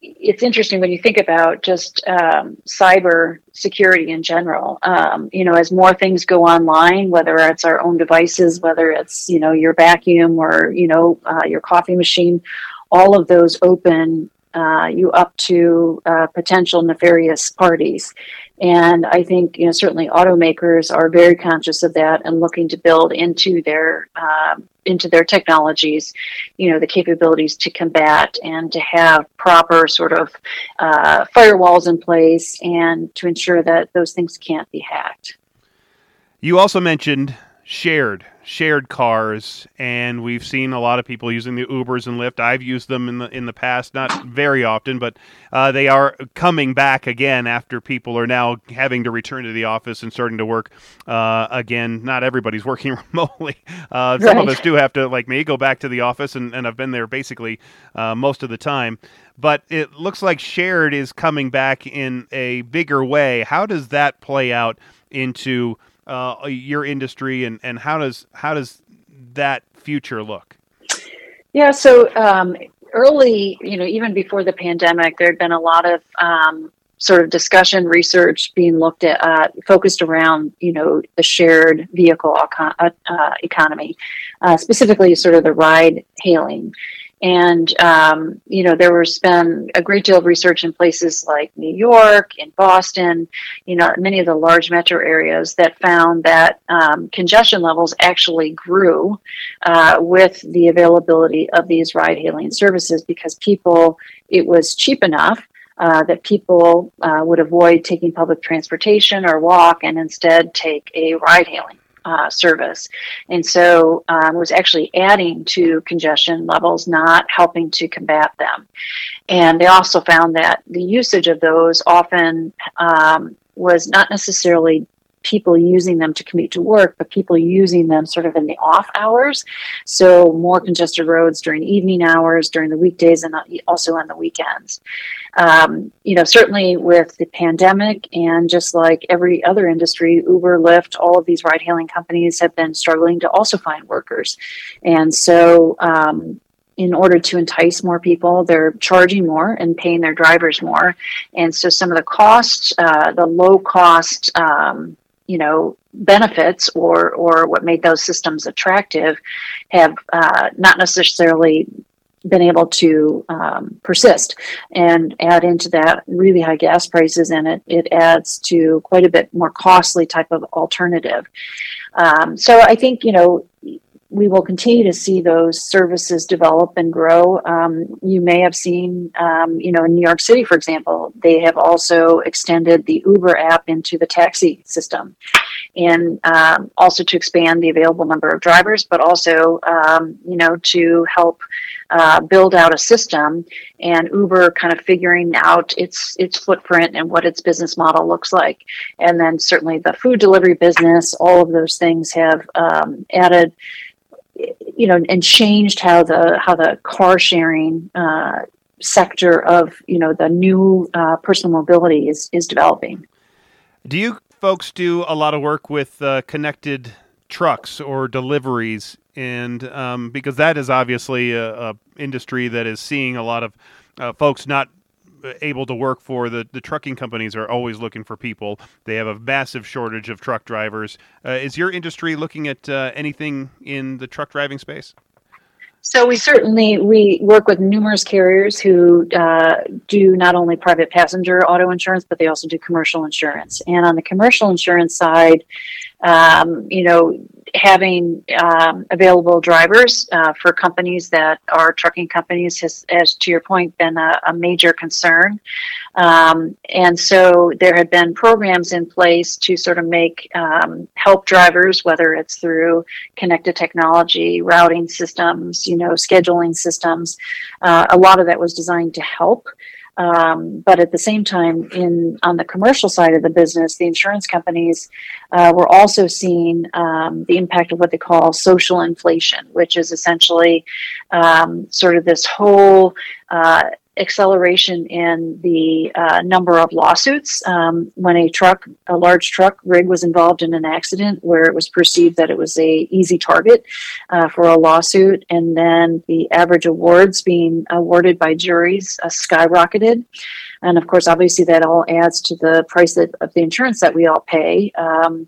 it's interesting when you think about just um, cyber security in general. Um, you know, as more things go online, whether it's our own devices, whether it's you know your vacuum or you know uh, your coffee machine, all of those open uh, you up to uh, potential nefarious parties. And I think you know certainly automakers are very conscious of that and looking to build into their um, into their technologies, you know, the capabilities to combat and to have proper sort of uh, firewalls in place and to ensure that those things can't be hacked. You also mentioned shared shared cars, and we've seen a lot of people using the Ubers and Lyft. I've used them in the in the past, not very often, but uh, they are coming back again after people are now having to return to the office and starting to work uh, again. Not everybody's working remotely. Uh, some right. of us do have to, like me, go back to the office, and, and I've been there basically uh, most of the time. But it looks like shared is coming back in a bigger way. How does that play out into uh, your industry, and, and how does how does that future look? Yeah, so um, early, you know, even before the pandemic, there had been a lot of um, sort of discussion, research being looked at, uh, focused around, you know, the shared vehicle uh, economy, uh, specifically sort of the ride hailing. And, um, you know, there was been a great deal of research in places like New York, in Boston, you know, many of the large metro areas that found that um, congestion levels actually grew uh, with the availability of these ride hailing services because people, it was cheap enough uh, that people uh, would avoid taking public transportation or walk and instead take a ride hailing uh, service. And so um, was actually adding to congestion levels, not helping to combat them. And they also found that the usage of those often um, was not necessarily people using them to commute to work, but people using them sort of in the off hours. So more congested roads during evening hours, during the weekdays, and also on the weekends. Um, you know, certainly with the pandemic and just like every other industry, Uber, Lyft, all of these ride-hailing companies have been struggling to also find workers, and so. Um, in order to entice more people, they're charging more and paying their drivers more. And so some of the costs, uh, the low cost um, you know benefits or or what made those systems attractive have uh, not necessarily been able to um, persist. And add into that really high gas prices and it, it adds to quite a bit more costly type of alternative. Um, so i think you know we will continue to see those services develop and grow. Um, you may have seen, um, you know, in New York City, for example, they have also extended the Uber app into the taxi system, and um, also to expand the available number of drivers, but also, um, you know, to help uh, build out a system and Uber kind of figuring out its its footprint and what its business model looks like. And then certainly the food delivery business, all of those things have um, added you know, and changed how the how the car sharing uh, sector of you know the new uh, personal mobility is is developing. Do you folks do a lot of work with uh, connected trucks or deliveries? And um, because that is obviously a, a, industry that is seeing a lot of uh, folks not able to work for the, the trucking companies are always looking for people. They have a massive shortage of truck drivers. Uh, is your industry looking at uh, anything in the truck driving space? So we certainly we work with numerous carriers who uh, do not only private passenger auto insurance, but they also do commercial insurance. And on the commercial insurance side, um, you know, having um, available drivers uh, for companies that are trucking companies has, as to your point, been a, a major concern. Um, and so there have been programs in place to sort of make um, help drivers, whether it's through connected technology, routing systems, you know, scheduling systems. Uh, a lot of that was designed to help. Um, but at the same time, in on the commercial side of the business, the insurance companies uh, were also seeing um, the impact of what they call social inflation, which is essentially um, sort of this whole uh, acceleration in the uh, number of lawsuits um, when a truck, a large truck rig, was involved in an accident where it was perceived that it was a easy target uh, for a lawsuit, and then the average awards being awarded by juries uh, skyrocketed. And of course, obviously, that all adds to the price of, the insurance that we all pay. Um,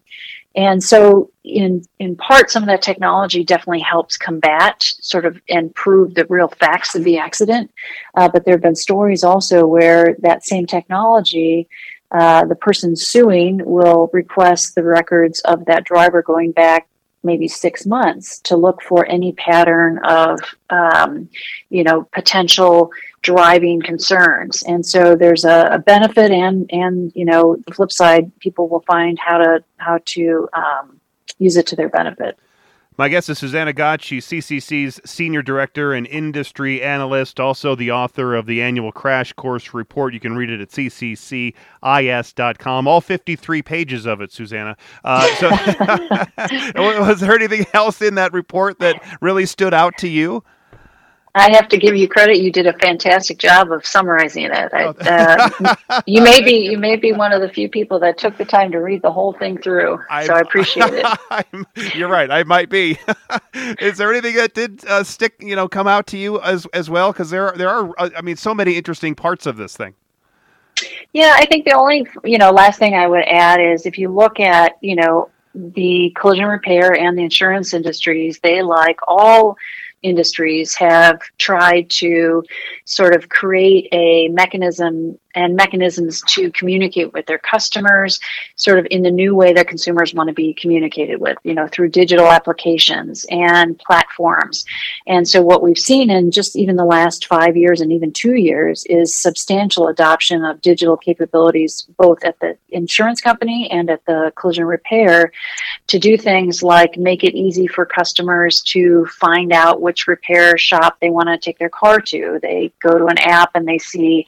and so, in in part, some of that technology definitely helps combat sort of and prove the real facts of the accident. Uh, but there have been stories also where that same technology, uh, the person suing will request the records of that driver going back maybe six months to look for any pattern of, um, you know, potential driving concerns. And so there's a, a, benefit and, and, you know, the flip side, people will find how to, how to um, use it to their benefit. My guest is Susanna Gotsch. She's CCC's Senior Director and Industry Analyst, also the author of the annual Crash Course Report. You can read it at cccis.com. All 53 pages of it, Susanna. Uh, so, was there anything else in that report that really stood out to you? I have to give you credit. You did a fantastic job of summarizing it. I, uh, you may be you may be one of the few people that took the time to read the whole thing through. I'm, so I appreciate it. you're right. I might be. Is there anything that did uh, stick? You know, come out to you as as well? Because there are, there are. Uh, I mean, so many interesting parts of this thing. Yeah, I think the only you know last thing I would add is if you look at you know the collision repair and the insurance industries, they like all industries have tried to sort of create a mechanism and mechanisms to communicate with their customers sort of in the new way that consumers want to be communicated with you know through digital applications and platforms. And so what we've seen in just even the last five years and even two years is substantial adoption of digital capabilities both at the insurance company and at the collision repair to do things like make it easy for customers to find out which repair shop they want to take their car to. They go to an app and they see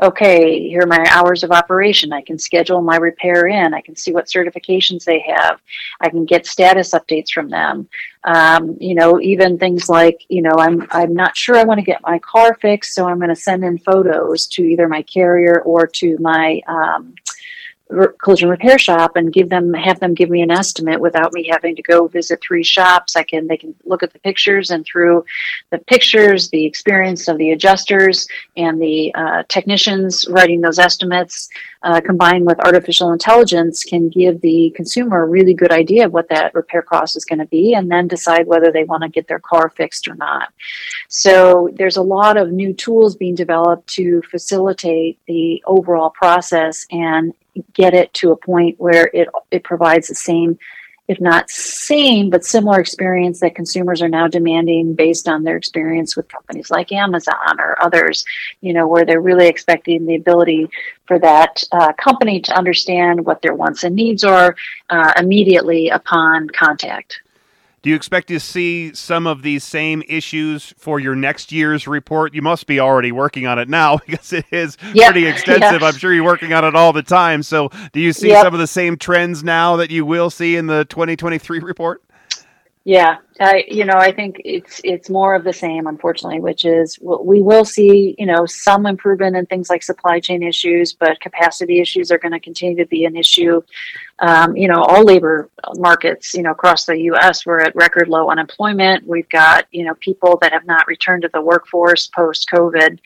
okay, here are my hours of operation. I can schedule my repair in. I can see what certifications they have. I can get status updates from them. Um, you know, even things like, you know, I'm I'm not sure I want to get my car fixed, so I'm going to send in photos to either my carrier or to my um, collision repair shop and give them have them give me an estimate without me having to go visit three shops. I can they can look at the pictures and through the pictures the experience of the adjusters and the uh, technicians writing those estimates uh, combined with artificial intelligence can give the consumer a really good idea of what that repair cost is going to be and then decide whether they want to get their car fixed or not. So there's a lot of new tools being developed to facilitate the overall process and get it to a point where it it provides the same if not same but similar experience that consumers are now demanding based on their experience with companies like Amazon or others you know where they're really expecting the ability for that uh, company to understand what their wants and needs are uh, immediately upon contact do you expect to see some of these same issues for your next year's report? You must be already working on it now because it is yep. pretty extensive. I'm sure you're working on it all the time. So, do you see yep. some of the same trends now that you will see in the 2023 report? Yeah, I, you know, I think it's it's more of the same, unfortunately, which is we will see, you know, some improvement in things like supply chain issues, but capacity issues are going to continue to be an issue. Um, you know, all labor markets, you know, across the U.S., we're at record low unemployment. We've got, you know, people that have not returned to the workforce post COVID,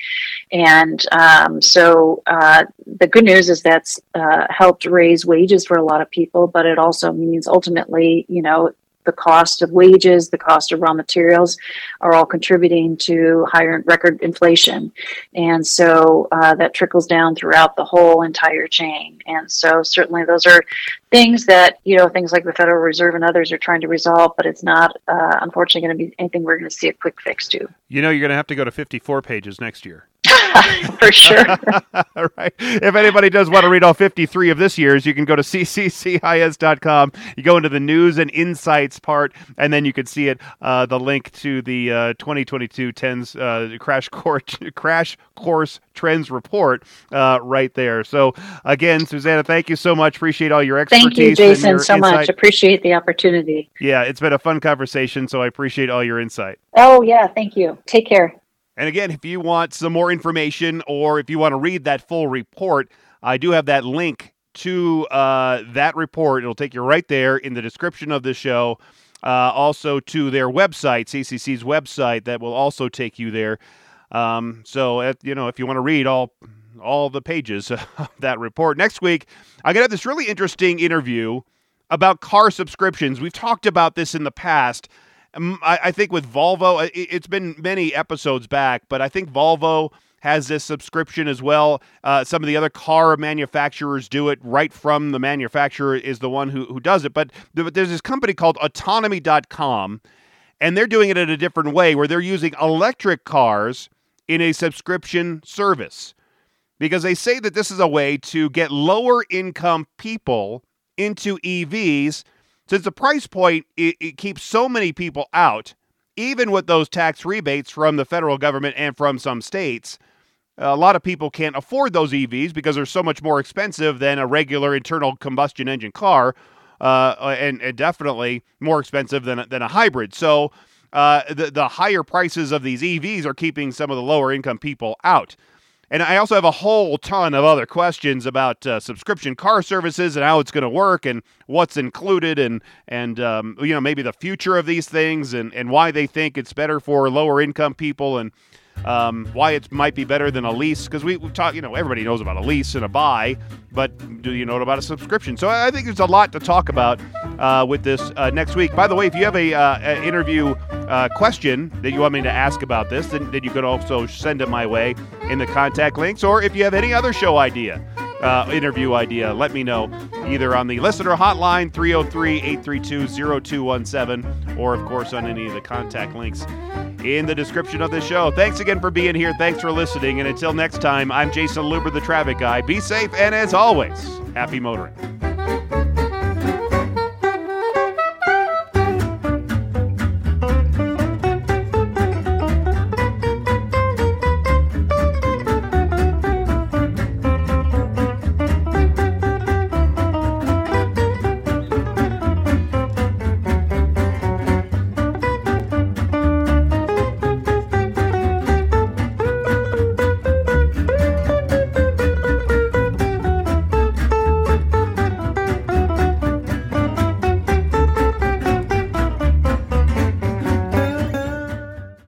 and um, so uh, the good news is that's uh, helped raise wages for a lot of people, but it also means ultimately, you know, the cost of wages, the cost of raw materials are all contributing to higher record inflation. And so uh, that trickles down throughout the whole entire chain. And so certainly those are things that, you know, things like the Federal Reserve and others are trying to resolve, but it's not, uh, unfortunately, going to be anything we're going to see a quick fix to. You know, you're going to have to go to 54 pages next year. for sure. all right. If anybody does want to read all 53 of this year's, you can go to cccis.com. You go into the news and insights part, and then you can see it. Uh, the link to the uh, 2022 TENS uh, crash course crash course trends report uh, right there. So again, Susanna, thank you so much. Appreciate all your expertise. Thank you, Jayson, so insight. much. Appreciate the opportunity. Yeah, it's been a fun conversation. So I appreciate all your insight. Oh yeah, thank you. Take care. And again, if you want some more information or if you want to read that full report, I do have that link to uh, that report. It'll take you right there in the description of the show. Uh, also to their website, CCC's website, that will also take you there. Um, so, if, you know, if you want to read all all the pages of that report next week, I'm gonna have this really interesting interview about car subscriptions. We've talked about this in the past. I, I think with Volvo, it's been many episodes back, but I think Volvo has this subscription as well. Uh, some of the other car manufacturers do it right from the manufacturer is the one who, who does it. But, but there's this company called autonomy.com, and they're doing it in a different way where they're using electric cars in a subscription service because they say that this is a way to get lower income people into EVs since the price point it, it keeps so many people out, even with those tax rebates from the federal government and from some states. A lot of people can't afford those EVs because they're so much more expensive than a regular internal combustion engine car, uh, and, and, definitely more expensive than, than a hybrid. So uh, the, the higher prices of these EVs are keeping some of the lower income people out. And I also have a whole ton of other questions about uh, subscription car services and how it's going to work and what's included and and um, you know maybe the future of these things and, and why they think it's better for lower income people and um, why it might be better than a lease because we, we've talked you know everybody knows about a lease and a buy but do you know about a subscription? So i think there's a lot to talk about uh, with this uh, next week. By the way if you have a, uh, interview uh, question that you want me to ask about this then, then you could also send it my way in the contact links or if you have any other show idea uh, interview idea, let me know either on the listener hotline 303 832 0217 or, of course, on any of the contact links in the description of this show. Thanks again for being here. Thanks for listening. And until next time, I'm Jayson Luber, the traffic guy. Be safe, and as always, happy motoring.